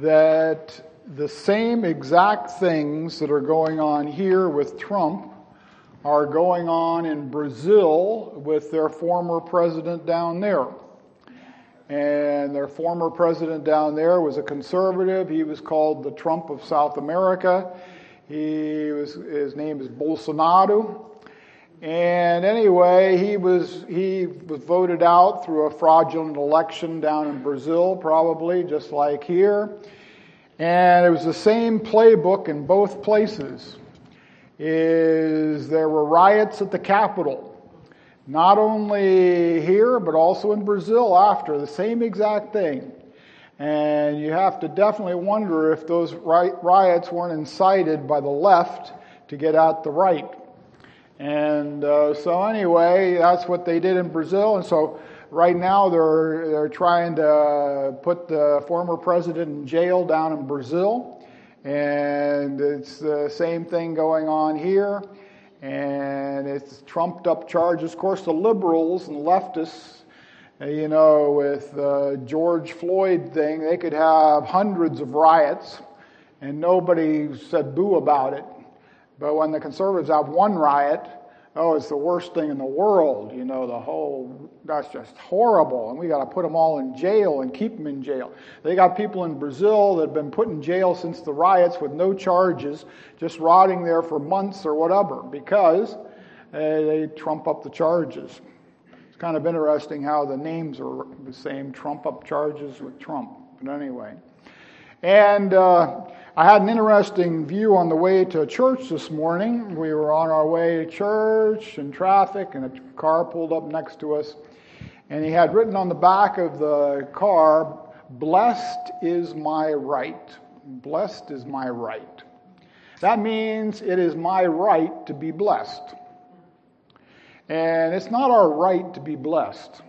that the same exact things that are going on here with Trump are going on in Brazil with their former president down there. And their former president down there was a conservative. He was called the Trump of South America. He was, his name is Bolsonaro. And anyway, he was, he was voted out through a fraudulent election down in Brazil, probably, just like here. And it was the same playbook in both places. Is there were riots at the Capitol. Not only here, but also in Brazil after, the same exact thing. And you have to definitely wonder if those riots weren't incited by the left to get at the right. And uh, so, anyway, that's what they did in Brazil. And so, right now, they're, they're trying to put the former president in jail down in Brazil. And it's the same thing going on here. And it's trumped up charges. Of course, the liberals and leftists, you know, with the George Floyd thing, they could have hundreds of riots and nobody said boo about it. But when the conservatives have one riot, oh, it's the worst thing in the world. You know, the whole, that's just horrible. And we got to put them all in jail and keep them in jail. They got people in Brazil that have been put in jail since the riots with no charges, just rotting there for months or whatever, because uh, they trump up the charges. It's kind of interesting how the names are the same trump up charges with Trump. But anyway. And, uh, I had an interesting view on the way to church this morning. We were on our way to church in traffic, and a car pulled up next to us. And he had written on the back of the car, Blessed is my right. Blessed is my right. That means it is my right to be blessed. And it's not our right to be blessed.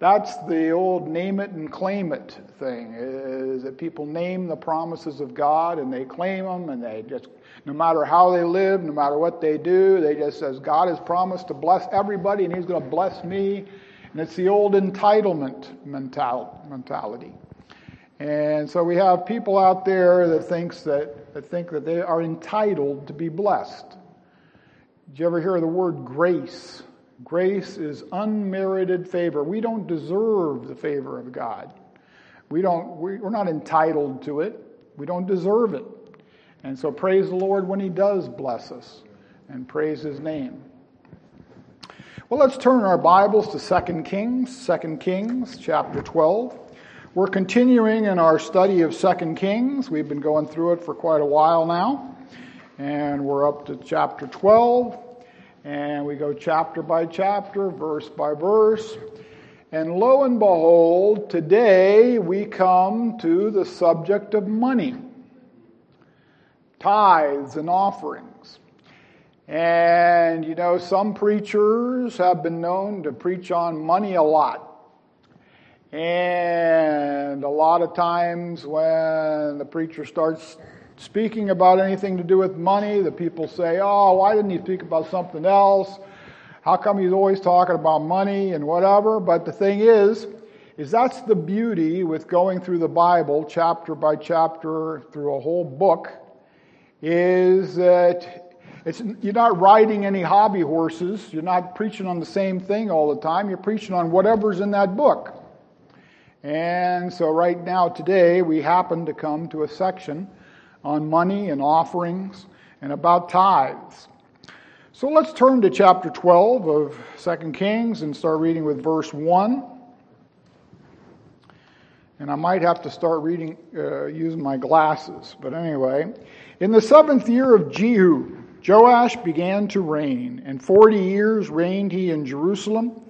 That's the old name it and claim it thing, is that people name the promises of God and they claim them and they just, no matter how they live, no matter what they do, they just says, God has promised to bless everybody and he's going to bless me. And it's the old entitlement mental, mentality. And so we have people out there that thinks that, that think that they are entitled to be blessed. Did you ever hear the word grace? Grace is unmerited favor. We don't deserve the favor of God. We don't, we're not entitled to it. We don't deserve it. And so praise the Lord when He does bless us and praise His name. Well, let's turn our Bibles to 2 Kings, 2 Kings chapter 12. We're continuing in our study of 2 Kings. We've been going through it for quite a while now. And we're up to chapter 12. And we go chapter by chapter, verse by verse. And lo and behold, today we come to the subject of money, tithes and offerings. And you know, some preachers have been known to preach on money a lot. And a lot of times when the preacher starts speaking about anything to do with money, the people say, oh, why didn't he speak about something else? How come he's always talking about money and whatever? But the thing is, is that's the beauty with going through the Bible chapter by chapter through a whole book is that it's, you're not riding any hobby horses. You're not preaching on the same thing all the time. You're preaching on whatever's in that book. And so right now, today, we happen to come to a section on money and offerings and about tithes. So let's turn to chapter 12 of 2 Kings and start reading with verse 1. And I might have to start reading uh, using my glasses, but anyway. In the seventh year of Jehu, Joash began to reign, and forty years reigned he in Jerusalem,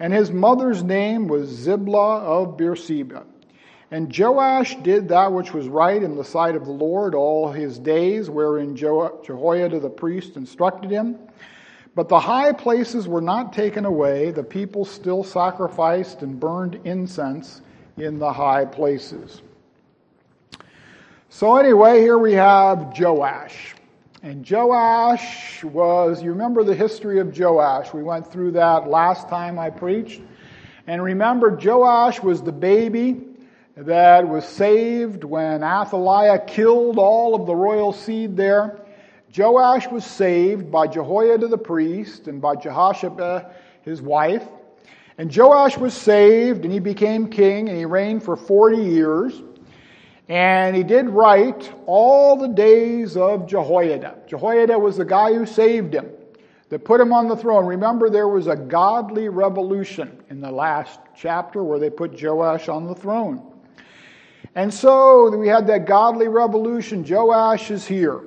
and his mother's name was Zibiah of Beersheba. And Joash did that which was right in the sight of the Lord all his days, wherein Jehoiada the priest instructed him. But the high places were not taken away. The people still sacrificed and burned incense in the high places. So, anyway, here we have Joash. And Joash was, you remember the history of Joash. We went through that last time I preached. And remember, Joash was the baby that was saved when Athaliah killed all of the royal seed there. Joash was saved by Jehoiada the priest and by Jehoshaphat his wife. And Joash was saved and he became king and he reigned for 40 years. And he did right all the days of Jehoiada. Jehoiada was the guy who saved him, that put him on the throne. Remember, there was a godly revolution in the last chapter where they put Joash on the throne. And so we had that godly revolution. Joash is here.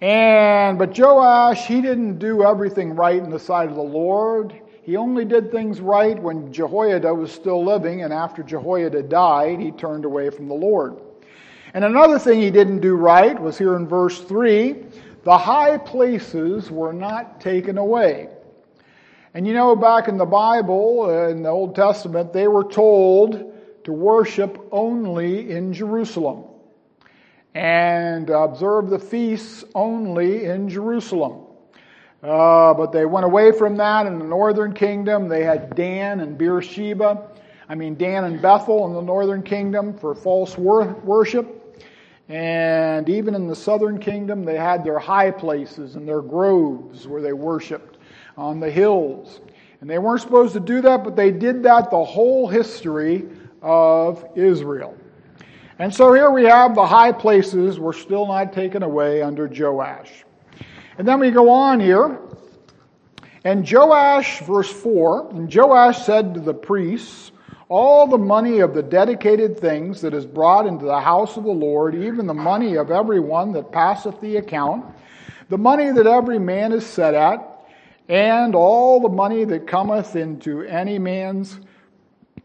And but Joash, he didn't do everything right in the sight of the Lord. He only did things right when Jehoiada was still living, and after Jehoiada died, he turned away from the Lord. And another thing he didn't do right was here in verse 3 the high places were not taken away. And you know, back in the Bible, in the Old Testament, they were told to worship only in Jerusalem and observe the feasts only in Jerusalem. Uh, but they went away from that in the northern kingdom. They had Dan and Beersheba. I mean, Dan and Bethel in the northern kingdom for false wor- worship. And even in the southern kingdom, they had their high places and their groves where they worshiped on the hills. And they weren't supposed to do that, but they did that the whole history of Israel. And so here we have the high places were still not taken away under Joash. And then we go on here. And Joash, verse 4, and Joash said to the priests, All the money of the dedicated things that is brought into the house of the Lord, even the money of every one that passeth the account, the money that every man is set at, and all the money that cometh into any man's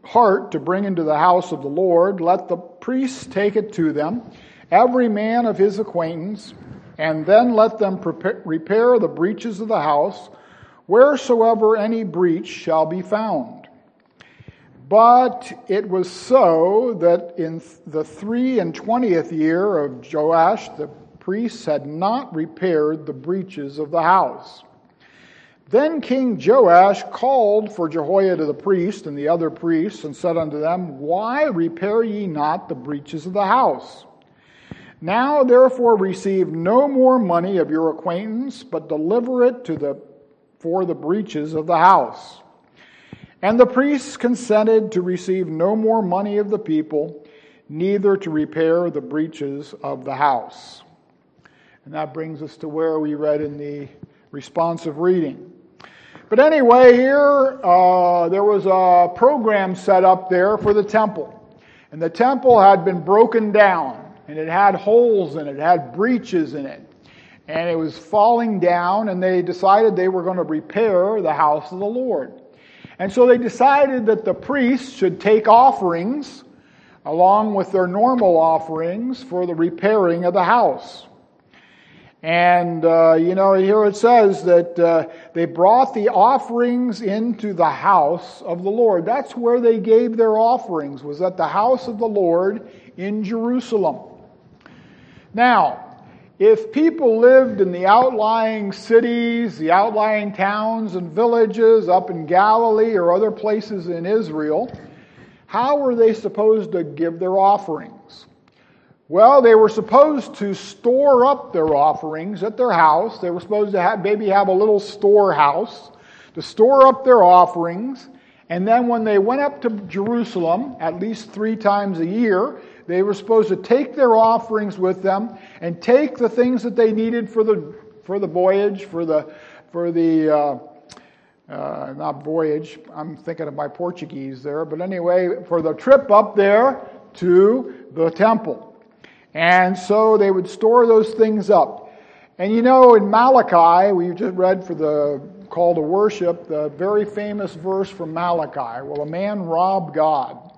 heart to bring into the house of the Lord, let the priests take it to them, every man of his acquaintance, and then let them prepare, repair the breaches of the house, wheresoever any breach shall be found. But it was so that in the three and twentieth year of Joash, the priests had not repaired the breaches of the house. Then King Joash called for Jehoiada the priest and the other priests and said unto them, Why repair ye not the breaches of the house? Now therefore receive no more money of your acquaintance, but deliver it to the, for the breaches of the house. And the priests consented to receive no more money of the people, neither to repair the breaches of the house. And that brings us to where we read in the responsive reading. But anyway, here uh, there was a program set up there for the temple. And the temple had been broken down and it had holes in it, it had breaches in it. And it was falling down, and they decided they were going to repair the house of the Lord. And so they decided that the priests should take offerings along with their normal offerings for the repairing of the house. And, uh, you know, here it says that uh, they brought the offerings into the house of the Lord. That's where they gave their offerings, was at the house of the Lord in Jerusalem. Now, if people lived in the outlying cities, the outlying towns and villages up in Galilee or other places in Israel, how were they supposed to give their offerings? Well, they were supposed to store up their offerings at their house. They were supposed to have, maybe have a little storehouse to store up their offerings. And then when they went up to Jerusalem, at least three times a year, they were supposed to take their offerings with them and take the things that they needed for the, for the voyage, for the, for the uh, uh, not voyage, I'm thinking of my Portuguese there, but anyway, for the trip up there to the temple. And so they would store those things up. And you know, in Malachi, we just read for the call to worship, the very famous verse from Malachi Will a man rob God?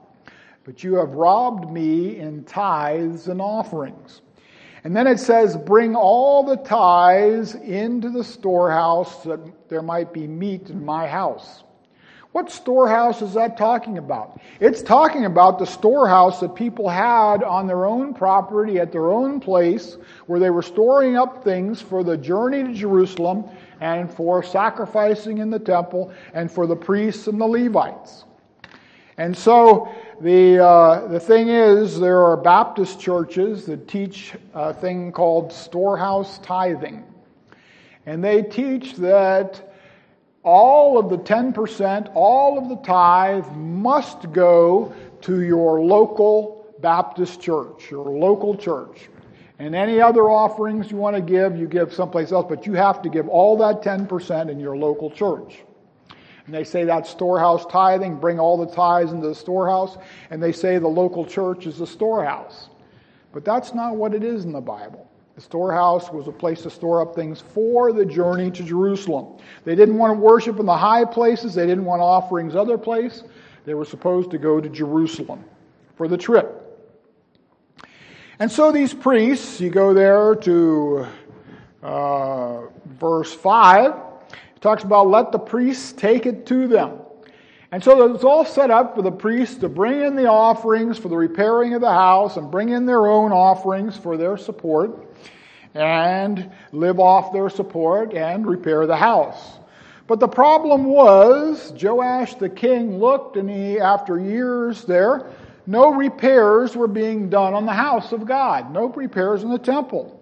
but you have robbed me in tithes and offerings. And then it says, Bring all the tithes into the storehouse that there might be meat in my house. What storehouse is that talking about? It's talking about the storehouse that people had on their own property at their own place where they were storing up things for the journey to Jerusalem and for sacrificing in the temple and for the priests and the Levites. And so the, uh, the thing is, there are Baptist churches that teach a thing called storehouse tithing. And they teach that all of the 10%, all of the tithe must go to your local Baptist church, your local church. And any other offerings you want to give, you give someplace else, but you have to give all that 10% in your local church. And they say that's storehouse tithing, bring all the tithes into the storehouse, and they say the local church is the storehouse. But that's not what it is in the Bible. The storehouse was a place to store up things for the journey to Jerusalem. They didn't want to worship in the high places, they didn't want offerings other place. They were supposed to go to Jerusalem for the trip. And so these priests, you go there to uh, verse 5, it talks about let the priests take it to them. And so it's all set up for the priests to bring in the offerings for the repairing of the house and bring in their own offerings for their support and live off their support and repair the house. But the problem was Joash the king looked and he, after years there, no repairs were being done on the house of God, no repairs in the temple.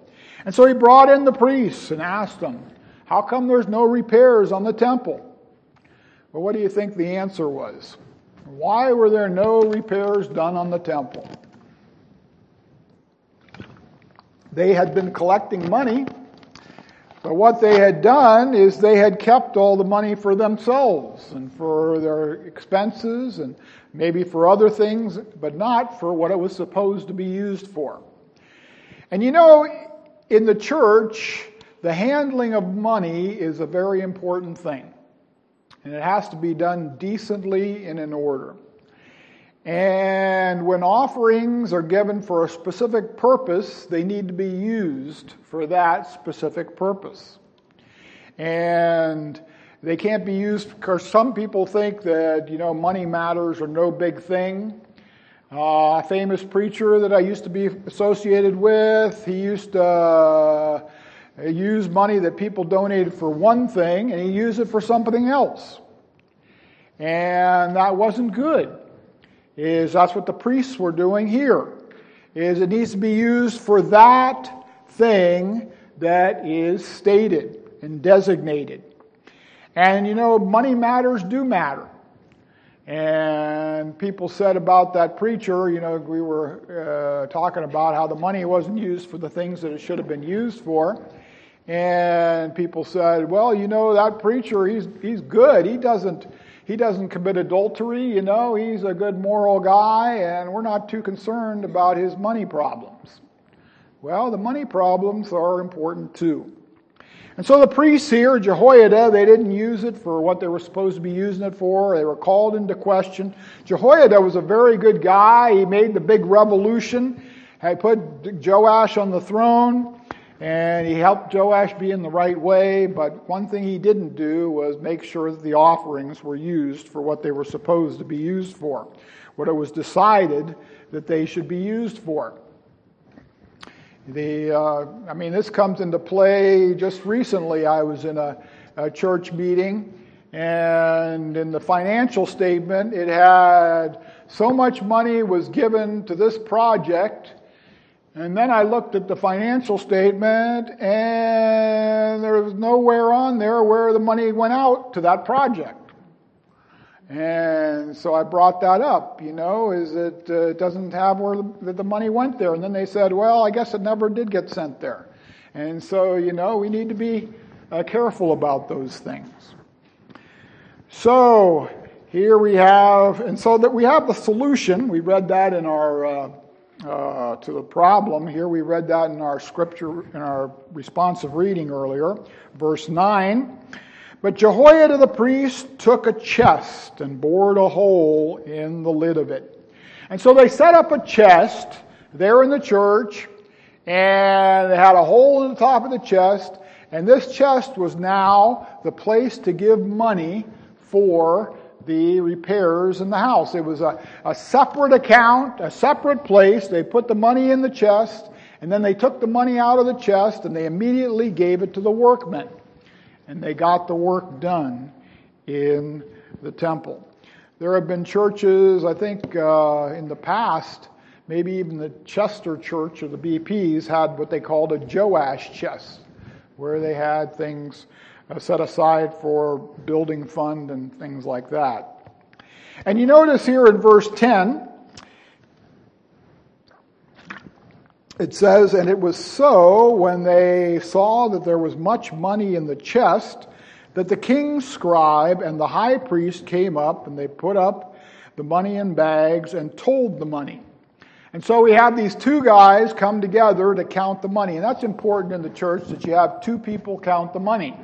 And so he brought in the priests and asked them, how come there's no repairs on the temple? Well, what do you think the answer was? Why were there no repairs done on the temple? They had been collecting money, but what they had done is they had kept all the money for themselves and for their expenses and maybe for other things, but not for what it was supposed to be used for. And you know, in the church, the handling of money is a very important thing, and it has to be done decently and in order. And when offerings are given for a specific purpose, they need to be used for that specific purpose. And they can't be used because some people think that, you know, money matters are no big thing. Uh, a famous preacher that I used to be associated with, he used to uh, he used money that people donated for one thing and he used it for something else. And that wasn't good. Is that's what the priests were doing here. Is it needs to be used for that thing that is stated and designated. And you know, money matters do matter. And people said about that preacher, you know, we were uh, talking about how the money wasn't used for the things that it should have been used for. And people said, well, you know, that preacher, he's, he's good. He doesn't, he doesn't commit adultery, you know, he's a good moral guy, and we're not too concerned about his money problems. Well, the money problems are important too. And so the priests here, Jehoiada, they didn't use it for what they were supposed to be using it for. They were called into question. Jehoiada was a very good guy. He made the big revolution. He put Joash on the throne. And he helped Joash be in the right way, but one thing he didn't do was make sure that the offerings were used for what they were supposed to be used for, what it was decided that they should be used for. The, uh, I mean, this comes into play just recently. I was in a, a church meeting, and in the financial statement, it had so much money was given to this project and then I looked at the financial statement and there was nowhere on there where the money went out to that project. And so I brought that up, you know, is it, uh, doesn't have where the, the money went there. And then they said, well, I guess it never did get sent there. And so, you know, we need to be uh, careful about those things. So here we have, and so that we have the solution. We read that in our uh, uh, to the problem. Here we read that in our scripture, in our responsive reading earlier, verse 9. But Jehoiada the priest took a chest and bored a hole in the lid of it. And so they set up a chest there in the church, and they had a hole in the top of the chest, and this chest was now the place to give money for the repairs in the house. It was a, a separate account, a separate place. They put the money in the chest, and then they took the money out of the chest and they immediately gave it to the workmen. And they got the work done in the temple. There have been churches, I think, uh, in the past, maybe even the Chester Church or the BPs had what they called a Joash chest, where they had things Uh, set aside for building fund and things like that. And you notice here in verse 10, it says, And it was so when they saw that there was much money in the chest, that the king's scribe and the high priest came up, and they put up the money in bags and told the money. And so we have these two guys come together to count the money. And that's important in the church that you have two people count the money.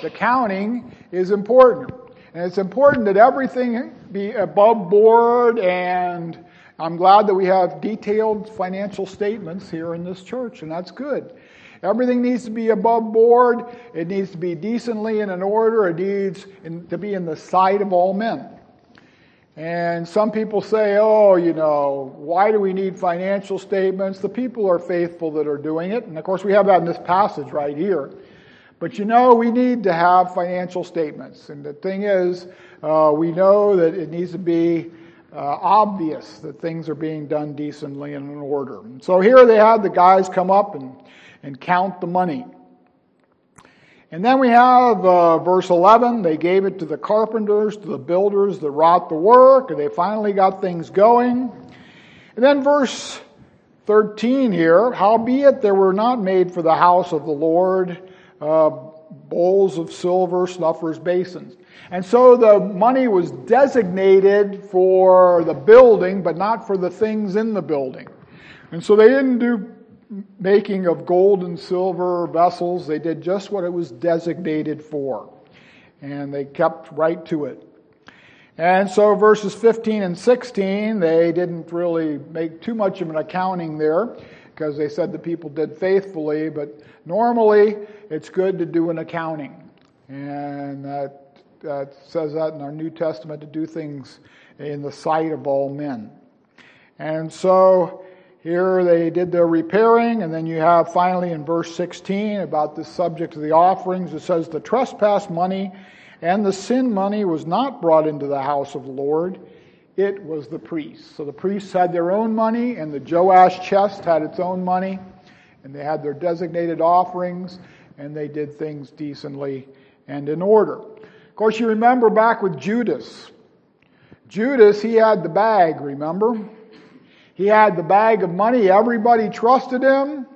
The counting is important. And it's important that everything be above board and I'm glad that we have detailed financial statements here in this church, and that's good. Everything needs to be above board. It needs to be decently in an order. It needs to be in the sight of all men. And some people say, oh, you know, why do we need financial statements? The people are faithful that are doing it. And of course, we have that in this passage right here. But you know, we need to have financial statements. And the thing is, uh, we know that it needs to be uh, obvious that things are being done decently and in order. And so here they had the guys come up and, and count the money. And then we have uh, verse 11. They gave it to the carpenters, to the builders that wrought the work, and they finally got things going. And then verse 13 here, howbeit there were not made for the house of the Lord uh, bowls of silver, snuffers, basins. And so the money was designated for the building, but not for the things in the building. And so they didn't do making of gold and silver vessels. They did just what it was designated for. And they kept right to it. And so verses 15 and 16, they didn't really make too much of an accounting there because they said the people did faithfully, but normally it's good to do an accounting. And that uh, says that in our New Testament to do things in the sight of all men. And so here they did their repairing, and then you have finally in verse 16 about the subject of the offerings. It says, The trespass money and the sin money was not brought into the house of the Lord, it was the priests. So the priests had their own money, and the Joash chest had its own money, and they had their designated offerings, and they did things decently and in order Of course, you remember back with Judas. Judas, he had the bag, remember? He had the bag of money. Everybody trusted him.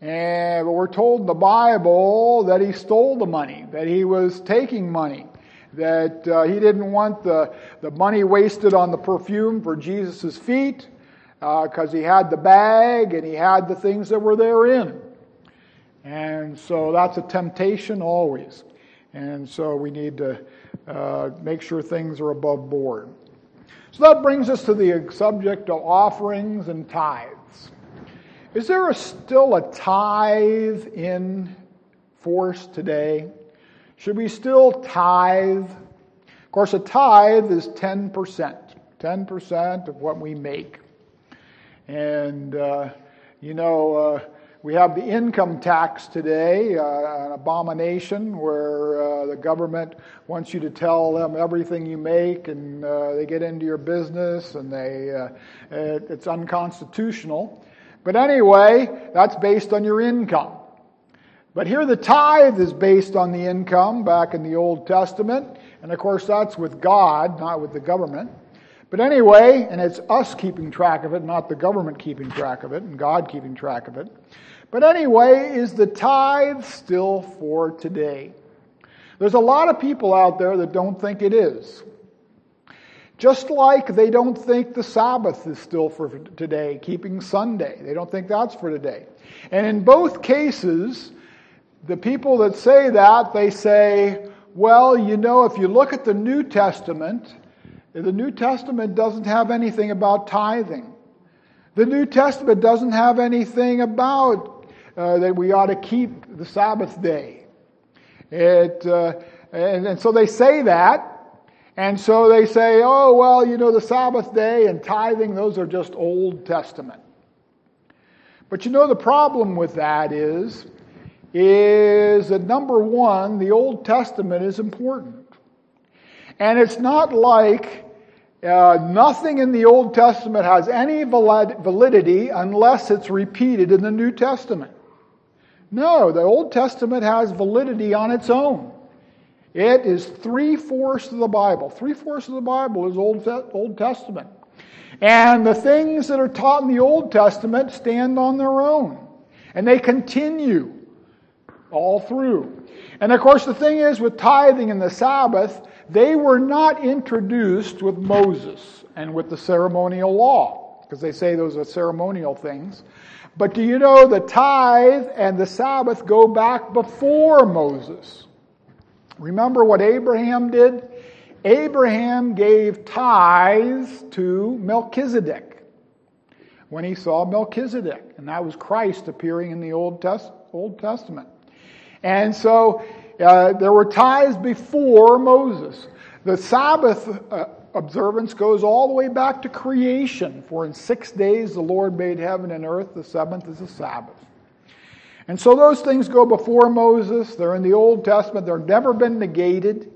And we're told in the Bible that he stole the money, that he was taking money, that uh, he didn't want the, the money wasted on the perfume for Jesus' feet, because uh, he had the bag and he had the things that were therein. And so that's a temptation always. And so we need to uh, make sure things are above board. So that brings us to the subject of offerings and tithes. Is there a, still a tithe in force today? Should we still tithe? Of course, a tithe is 10%, 10% of what we make. And, uh, you know, uh, we have the income tax today, uh, an abomination where uh, the government wants you to tell them everything you make, and uh, they get into your business, and they uh, it, it's unconstitutional. But anyway, that's based on your income. But here the tithe is based on the income back in the Old Testament, and of course that's with God, not with the government. But anyway, and it's us keeping track of it, not the government keeping track of it, and God keeping track of it. But anyway, is the tithe still for today? There's a lot of people out there that don't think it is. Just like they don't think the Sabbath is still for today, keeping Sunday. They don't think that's for today. And in both cases, the people that say that, they say, well, you know, if you look at the New Testament, the New Testament doesn't have anything about tithing. The New Testament doesn't have anything about uh, that we ought to keep the Sabbath day. It, uh, and, and so they say that, and so they say, oh, well, you know, the Sabbath day and tithing, those are just Old Testament. But you know, the problem with that is, is that number one, the Old Testament is important. And it's not like uh, nothing in the Old Testament has any validity unless it's repeated in the New Testament. No, the Old Testament has validity on its own. It is three fourths of the Bible. Three fourths of the Bible is Old, Old Testament. And the things that are taught in the Old Testament stand on their own. And they continue all through. And of course, the thing is with tithing and the Sabbath, they were not introduced with Moses and with the ceremonial law, because they say those are ceremonial things. But do you know the tithe and the Sabbath go back before Moses? Remember what Abraham did? Abraham gave tithes to Melchizedek when he saw Melchizedek, and that was Christ appearing in the Old, Test- Old Testament. And so uh, there were tithes before Moses. The Sabbath uh, observance goes all the way back to creation, for in six days the Lord made heaven and earth, the seventh is the Sabbath. And so those things go before Moses, they're in the Old Testament, they've never been negated,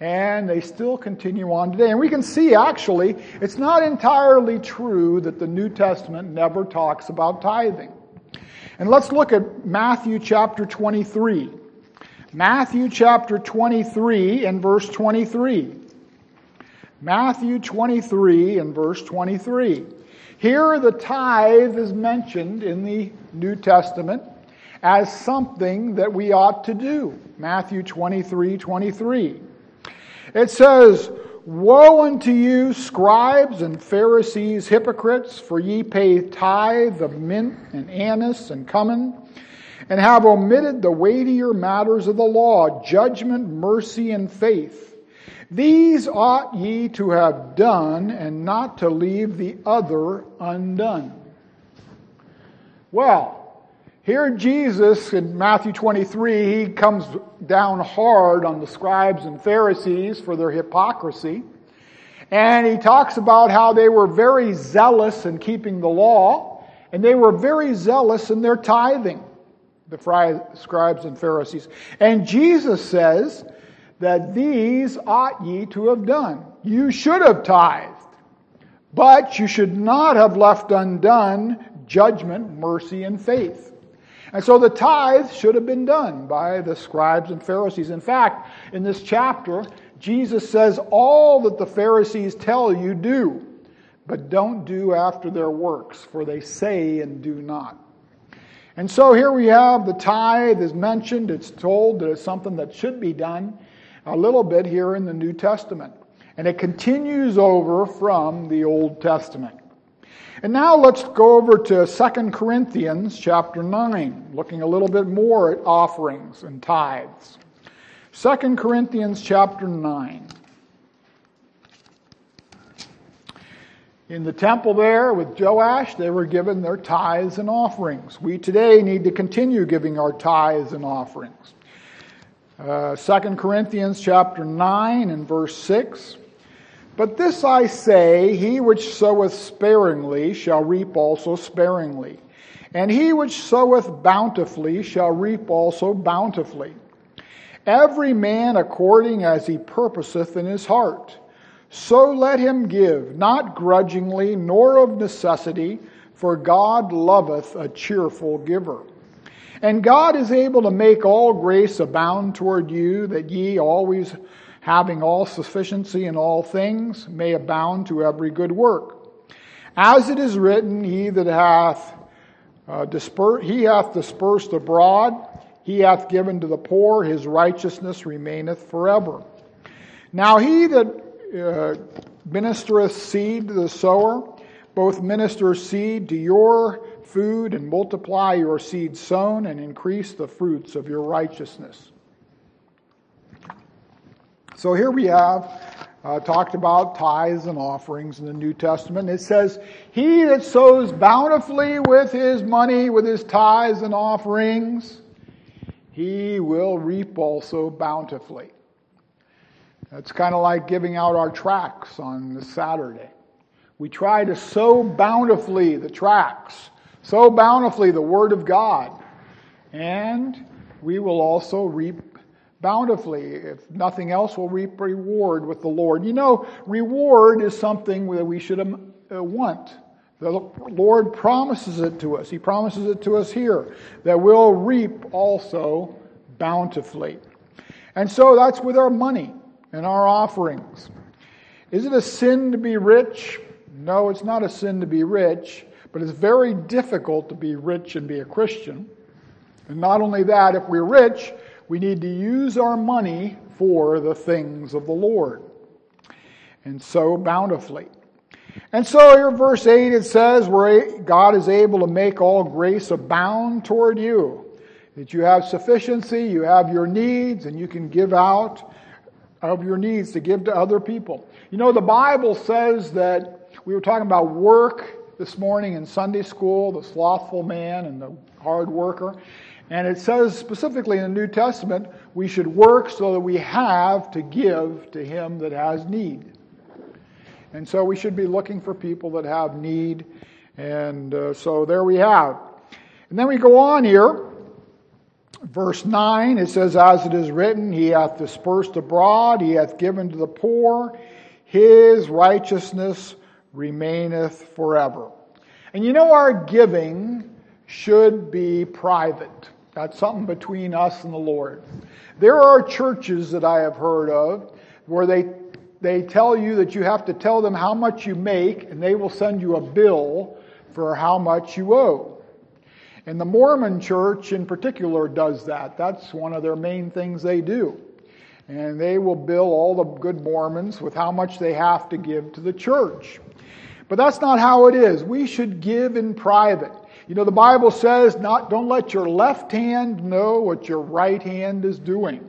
and they still continue on today. And we can see actually, it's not entirely true that the New Testament never talks about tithing. And let's look at Matthew chapter 23. Matthew chapter 23 and verse 23. Matthew 23 and verse 23. Here the tithe is mentioned in the New Testament as something that we ought to do. Matthew 23, 23. It says, Woe unto you, scribes and Pharisees, hypocrites, for ye pay tithe of mint and anise and cumin and have omitted the weightier matters of the law, judgment, mercy, and faith. These ought ye to have done, and not to leave the other undone. Well, here Jesus in Matthew 23, he comes down hard on the scribes and Pharisees for their hypocrisy. And he talks about how they were very zealous in keeping the law, and they were very zealous in their tithing the scribes and Pharisees. And Jesus says that these ought ye to have done. You should have tithed, but you should not have left undone judgment, mercy, and faith. And so the tithe should have been done by the scribes and Pharisees. In fact, in this chapter, Jesus says, All that the Pharisees tell you, do, but don't do after their works, for they say and do not. And so here we have the tithe is mentioned. It's told that it's something that should be done a little bit here in the New Testament. And it continues over from the Old Testament. And now let's go over to 2 Corinthians chapter 9, looking a little bit more at offerings and tithes. 2 Corinthians chapter 9. In the temple there with Joash, they were given their tithes and offerings. We today need to continue giving our tithes and offerings. Uh, 2 Corinthians chapter 9 and verse 6. But this I say, he which soweth sparingly shall reap also sparingly, and he which soweth bountifully shall reap also bountifully. Every man according as he purposeth in his heart so let him give, not grudgingly, nor of necessity, for God loveth a cheerful giver. And God is able to make all grace abound toward you, that ye always having all sufficiency in all things may abound to every good work. As it is written, he that hath uh, dispersed, he hath dispersed abroad, he hath given to the poor, his righteousness remaineth forever. Now he that uh, ministereth seed to the sower, both minister seed to your food and multiply your seed sown and increase the fruits of your righteousness. So here we have uh, talked about tithes and offerings in the New Testament. It says, He that sows bountifully with his money, with his tithes and offerings, he will reap also bountifully. It's kind of like giving out our tracts on the Saturday. We try to sow bountifully the tracts, sow bountifully the Word of God, and we will also reap bountifully. If nothing else, we'll reap reward with the Lord. You know, reward is something that we should um, uh, want. The Lord promises it to us. He promises it to us here that we'll reap also bountifully. And so that's with our money and our offerings. Is it a sin to be rich? No, it's not a sin to be rich, but it's very difficult to be rich and be a Christian. And not only that, if we're rich, we need to use our money for the things of the Lord. And so bountifully. And so here, verse 8, it says, where God is able to make all grace abound toward you, that you have sufficiency, you have your needs, and you can give out of your needs to give to other people. You know, the Bible says that we were talking about work this morning in Sunday school, the slothful man and the hard worker. And it says specifically in the New Testament, we should work so that we have to give to him that has need. And so we should be looking for people that have need. And uh, so there we have. And then we go on here. Verse 9, it says, As it is written, He hath dispersed abroad, He hath given to the poor, His righteousness remaineth forever. And you know, our giving should be private. That's something between us and the Lord. There are churches that I have heard of where they, they tell you that you have to tell them how much you make and they will send you a bill for how much you owe. And the Mormon church in particular does that. That's one of their main things they do. And they will bill all the good Mormons with how much they have to give to the church. But that's not how it is. We should give in private. You know, the Bible says, not, don't let your left hand know what your right hand is doing.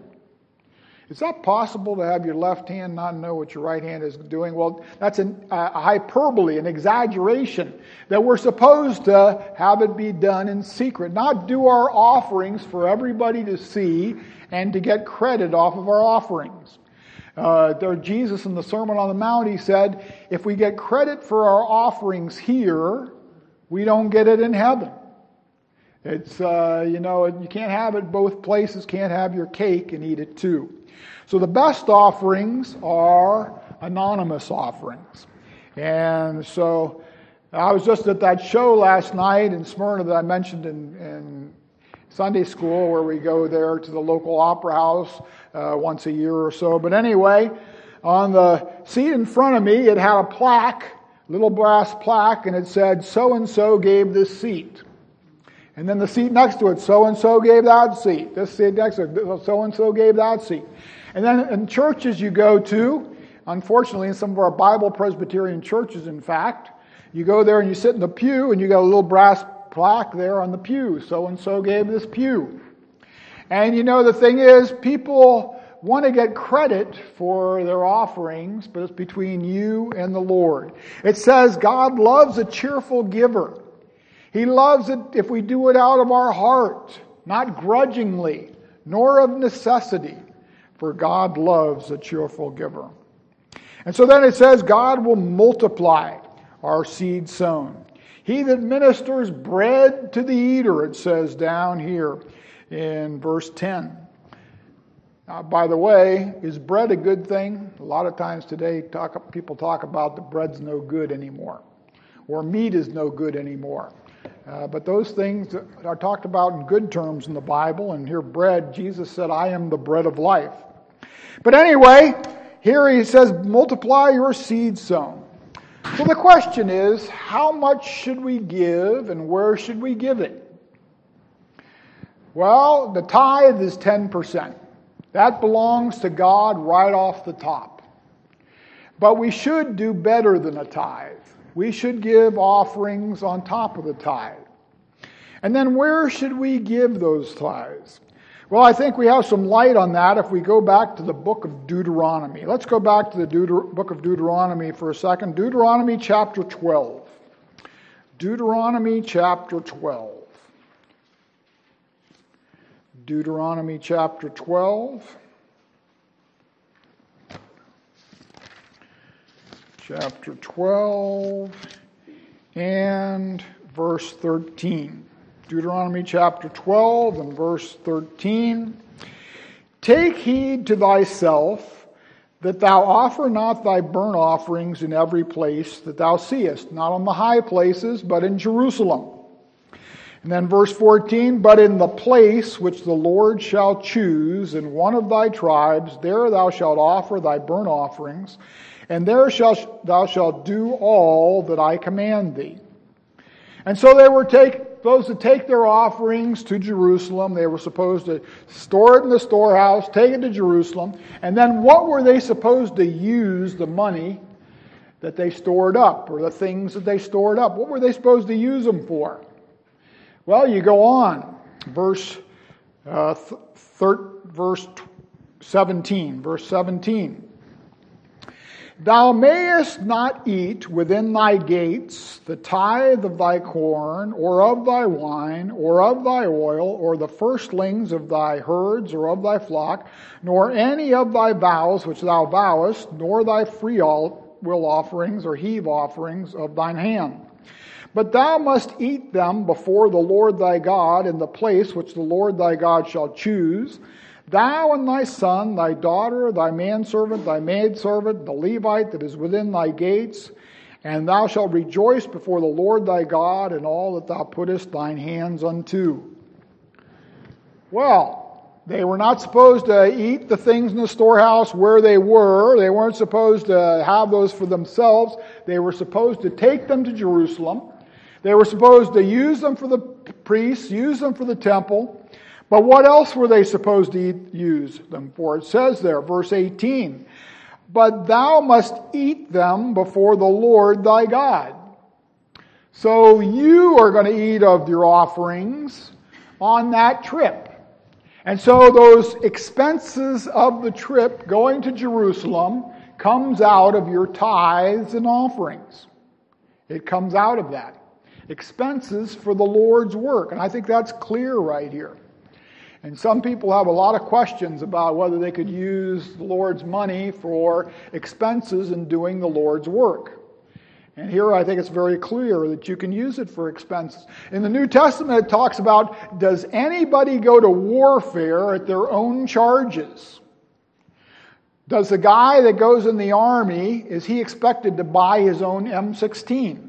Is that possible to have your left hand not know what your right hand is doing? Well, that's an, a hyperbole, an exaggeration, that we're supposed to have it be done in secret, not do our offerings for everybody to see and to get credit off of our offerings. Uh, there, Jesus in the Sermon on the Mount, he said, if we get credit for our offerings here, we don't get it in heaven. It's, uh, you know, you can't have it both places, can't have your cake and eat it too. So the best offerings are anonymous offerings. And so I was just at that show last night in Smyrna that I mentioned in, in Sunday school, where we go there to the local opera house uh, once a year or so. But anyway, on the seat in front of me, it had a plaque little brass plaque and it said, so and so gave this seat. And then the seat next to it, so and so gave that seat. This seat next to it, so and so gave that seat. And then in churches you go to, unfortunately, in some of our Bible Presbyterian churches, in fact, you go there and you sit in the pew and you got a little brass plaque there on the pew. So and so gave this pew. And you know, the thing is, people want to get credit for their offerings, but it's between you and the Lord. It says God loves a cheerful giver. He loves it if we do it out of our heart, not grudgingly, nor of necessity, for God loves a cheerful giver. And so then it says God will multiply our seed sown. He that ministers bread to the eater, it says down here in verse 10. Uh, by the way, is bread a good thing? A lot of times today, talk, people talk about the bread's no good anymore, or meat is no good anymore. Uh, but those things are talked about in good terms in the Bible, and here, bread, Jesus said, I am the bread of life. But anyway, here he says, multiply your seed sown. So the question is, how much should we give and where should we give it? Well, the tithe is 10%. That belongs to God right off the top. But we should do better than a tithe. We should give offerings on top of the tithe. And then where should we give those tithes? Well, I think we have some light on that if we go back to the book of Deuteronomy. Let's go back to the Deuter- book of Deuteronomy for a second. Deuteronomy chapter 12. Deuteronomy chapter 12. Deuteronomy chapter 12. Chapter 12 and verse 13. Deuteronomy chapter 12 and verse 13. Take heed to thyself that thou offer not thy burnt offerings in every place that thou seest, not on the high places, but in Jerusalem. And then verse 14, but in the place which the Lord shall choose in one of thy tribes, there thou shalt offer thy burnt offerings, and there shalt, thou shalt do all that I command thee. And so they were take, supposed to take their offerings to Jerusalem. They were supposed to store it in the storehouse, take it to Jerusalem. And then what were they supposed to use the money that they stored up or the things that they stored up? What were they supposed to use them for? Well, you go on. Verse, uh, verse 17. Verse 17. Thou mayest not eat within thy gates the tithe of thy corn, or of thy wine, or of thy oil, or the firstlings of thy herds, or of thy flock, nor any of thy vows which thou vowest, nor thy free will offerings or heave offerings of thine hand. But thou must eat them before the Lord thy God in the place which the Lord thy God shall choose Thou and thy son, thy daughter, thy manservant, thy maidservant, the Levite that is within thy gates, and thou shalt rejoice before the Lord thy God in all that thou puttest thine hands unto. Well, they were not supposed to eat the things in the storehouse where they were. They weren't supposed to have those for themselves. They were supposed to take them to Jerusalem. They were supposed to use them for the priests, use them for the temple. But what else were they supposed to eat, use them for? It says there, verse 18, but thou must eat them before the Lord thy God. So you are going to eat of your offerings on that trip. And so those expenses of the trip going to Jerusalem comes out of your tithes and offerings. It comes out of that. Expenses for the Lord's work. And I think that's clear right here. And some people have a lot of questions about whether they could use the Lord's money for expenses in doing the Lord's work. And here I think it's very clear that you can use it for expenses. In the New Testament, it talks about does anybody go to warfare at their own charges? Does the guy that goes in the army, is he expected to buy his own M16?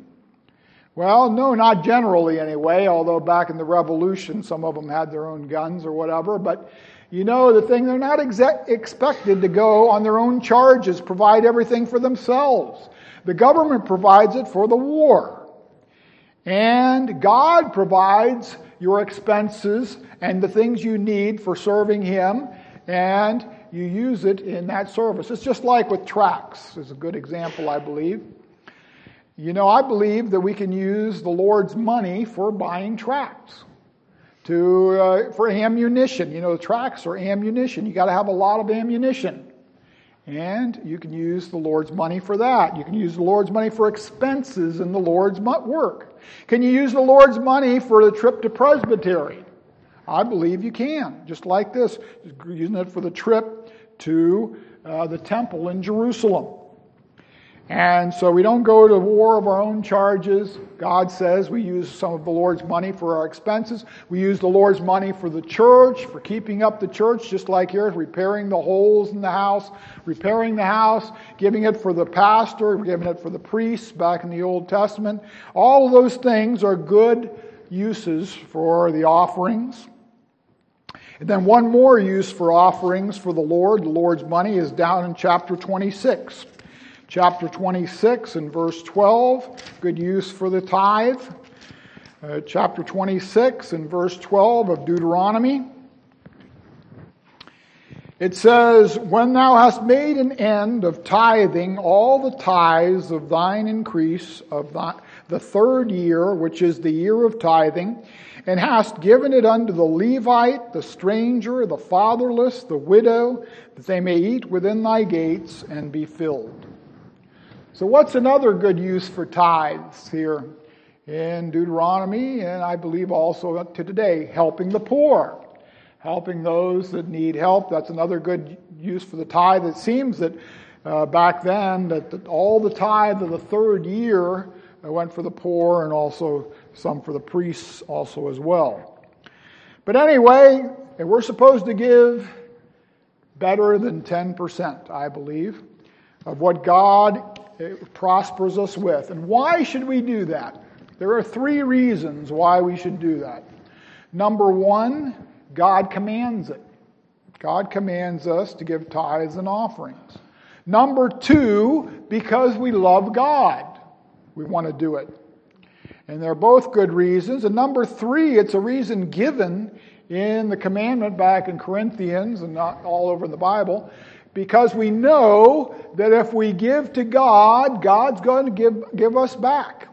Well, no, not generally anyway, although back in the Revolution, some of them had their own guns or whatever. But you know, the thing, they're not expected to go on their own charges, provide everything for themselves. The government provides it for the war. And God provides your expenses and the things you need for serving Him, and you use it in that service. It's just like with tracts, is a good example, I believe. You know, I believe that we can use the Lord's money for buying tracts, to uh, for ammunition. You know, tracts are ammunition. You got to have a lot of ammunition, and you can use the Lord's money for that. You can use the Lord's money for expenses in the Lord's work. Can you use the Lord's money for the trip to Presbytery? I believe you can, just like this, using it for the trip to uh, the temple in Jerusalem. And so we don't go to war of our own charges. God says we use some of the Lord's money for our expenses. We use the Lord's money for the church, for keeping up the church, just like here, repairing the holes in the house, repairing the house, giving it for the pastor, giving it for the priests back in the Old Testament. All of those things are good uses for the offerings. And then one more use for offerings for the Lord, the Lord's money, is down in chapter 26 chapter 26 and verse 12, good use for the tithe. Uh, chapter 26 and verse 12 of Deuteronomy. It says, When thou hast made an end of tithing all the tithes of thine increase of the third year, which is the year of tithing, and hast given it unto the Levite, the stranger, the fatherless, the widow, that they may eat within thy gates and be filled. So, what's another good use for tithes here in Deuteronomy, and I believe also to today? Helping the poor, helping those that need help. That's another good use for the tithe. It seems that uh, back then that, that, all the tithe of the third year went for the poor, and also some for the priests also as well. But anyway, and we're supposed to give better than 10%, I believe, of what God eh, prospers us with. And why should we do that? There are three reasons why we should do that. Number one, God commands it. God commands us to give tithes and offerings. Number two, because we love God, we want to do it. And they're both good reasons. And number three, it's a reason given in the commandment back in Corinthians and not all over the Bible, because we know that if we give to God, God's going to give, give us back.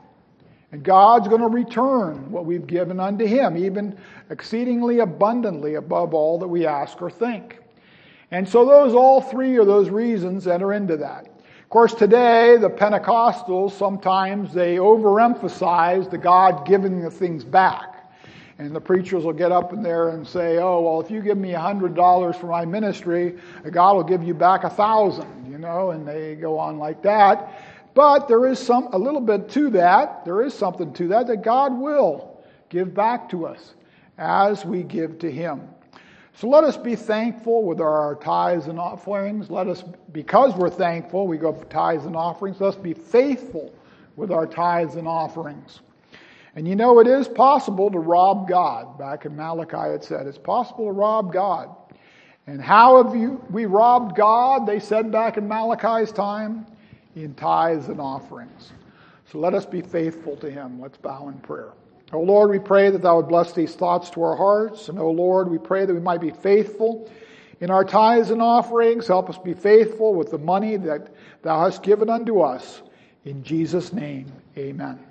And God's going to return what we've given unto Him, even exceedingly abundantly above all that we ask or think. And so those, all three are those reasons enter into that. Of course, today, the Pentecostals, sometimes they overemphasize the God giving the things back. And the preachers will get up in there and say, oh, well, if you give me $100 for my ministry, God will give you back a thousand, you know, and they go on like that. But there is some, a little bit to that. There is something to that that God will give back to us as we give to Him. So let us be thankful with our tithes and offerings. Let us, because we're thankful, we go for tithes and offerings. Let us be faithful with our tithes and offerings. And you know, it is possible to rob God. Back in Malachi, it said it's possible to rob God. And how have you, we robbed God? They said back in Malachi's time, in tithes and offerings. So let us be faithful to Him. Let's bow in prayer. O Lord, we pray that Thou would bless these thoughts to our hearts. And O Lord, we pray that we might be faithful in our tithes and offerings. Help us be faithful with the money that Thou hast given unto us. In Jesus' name, amen.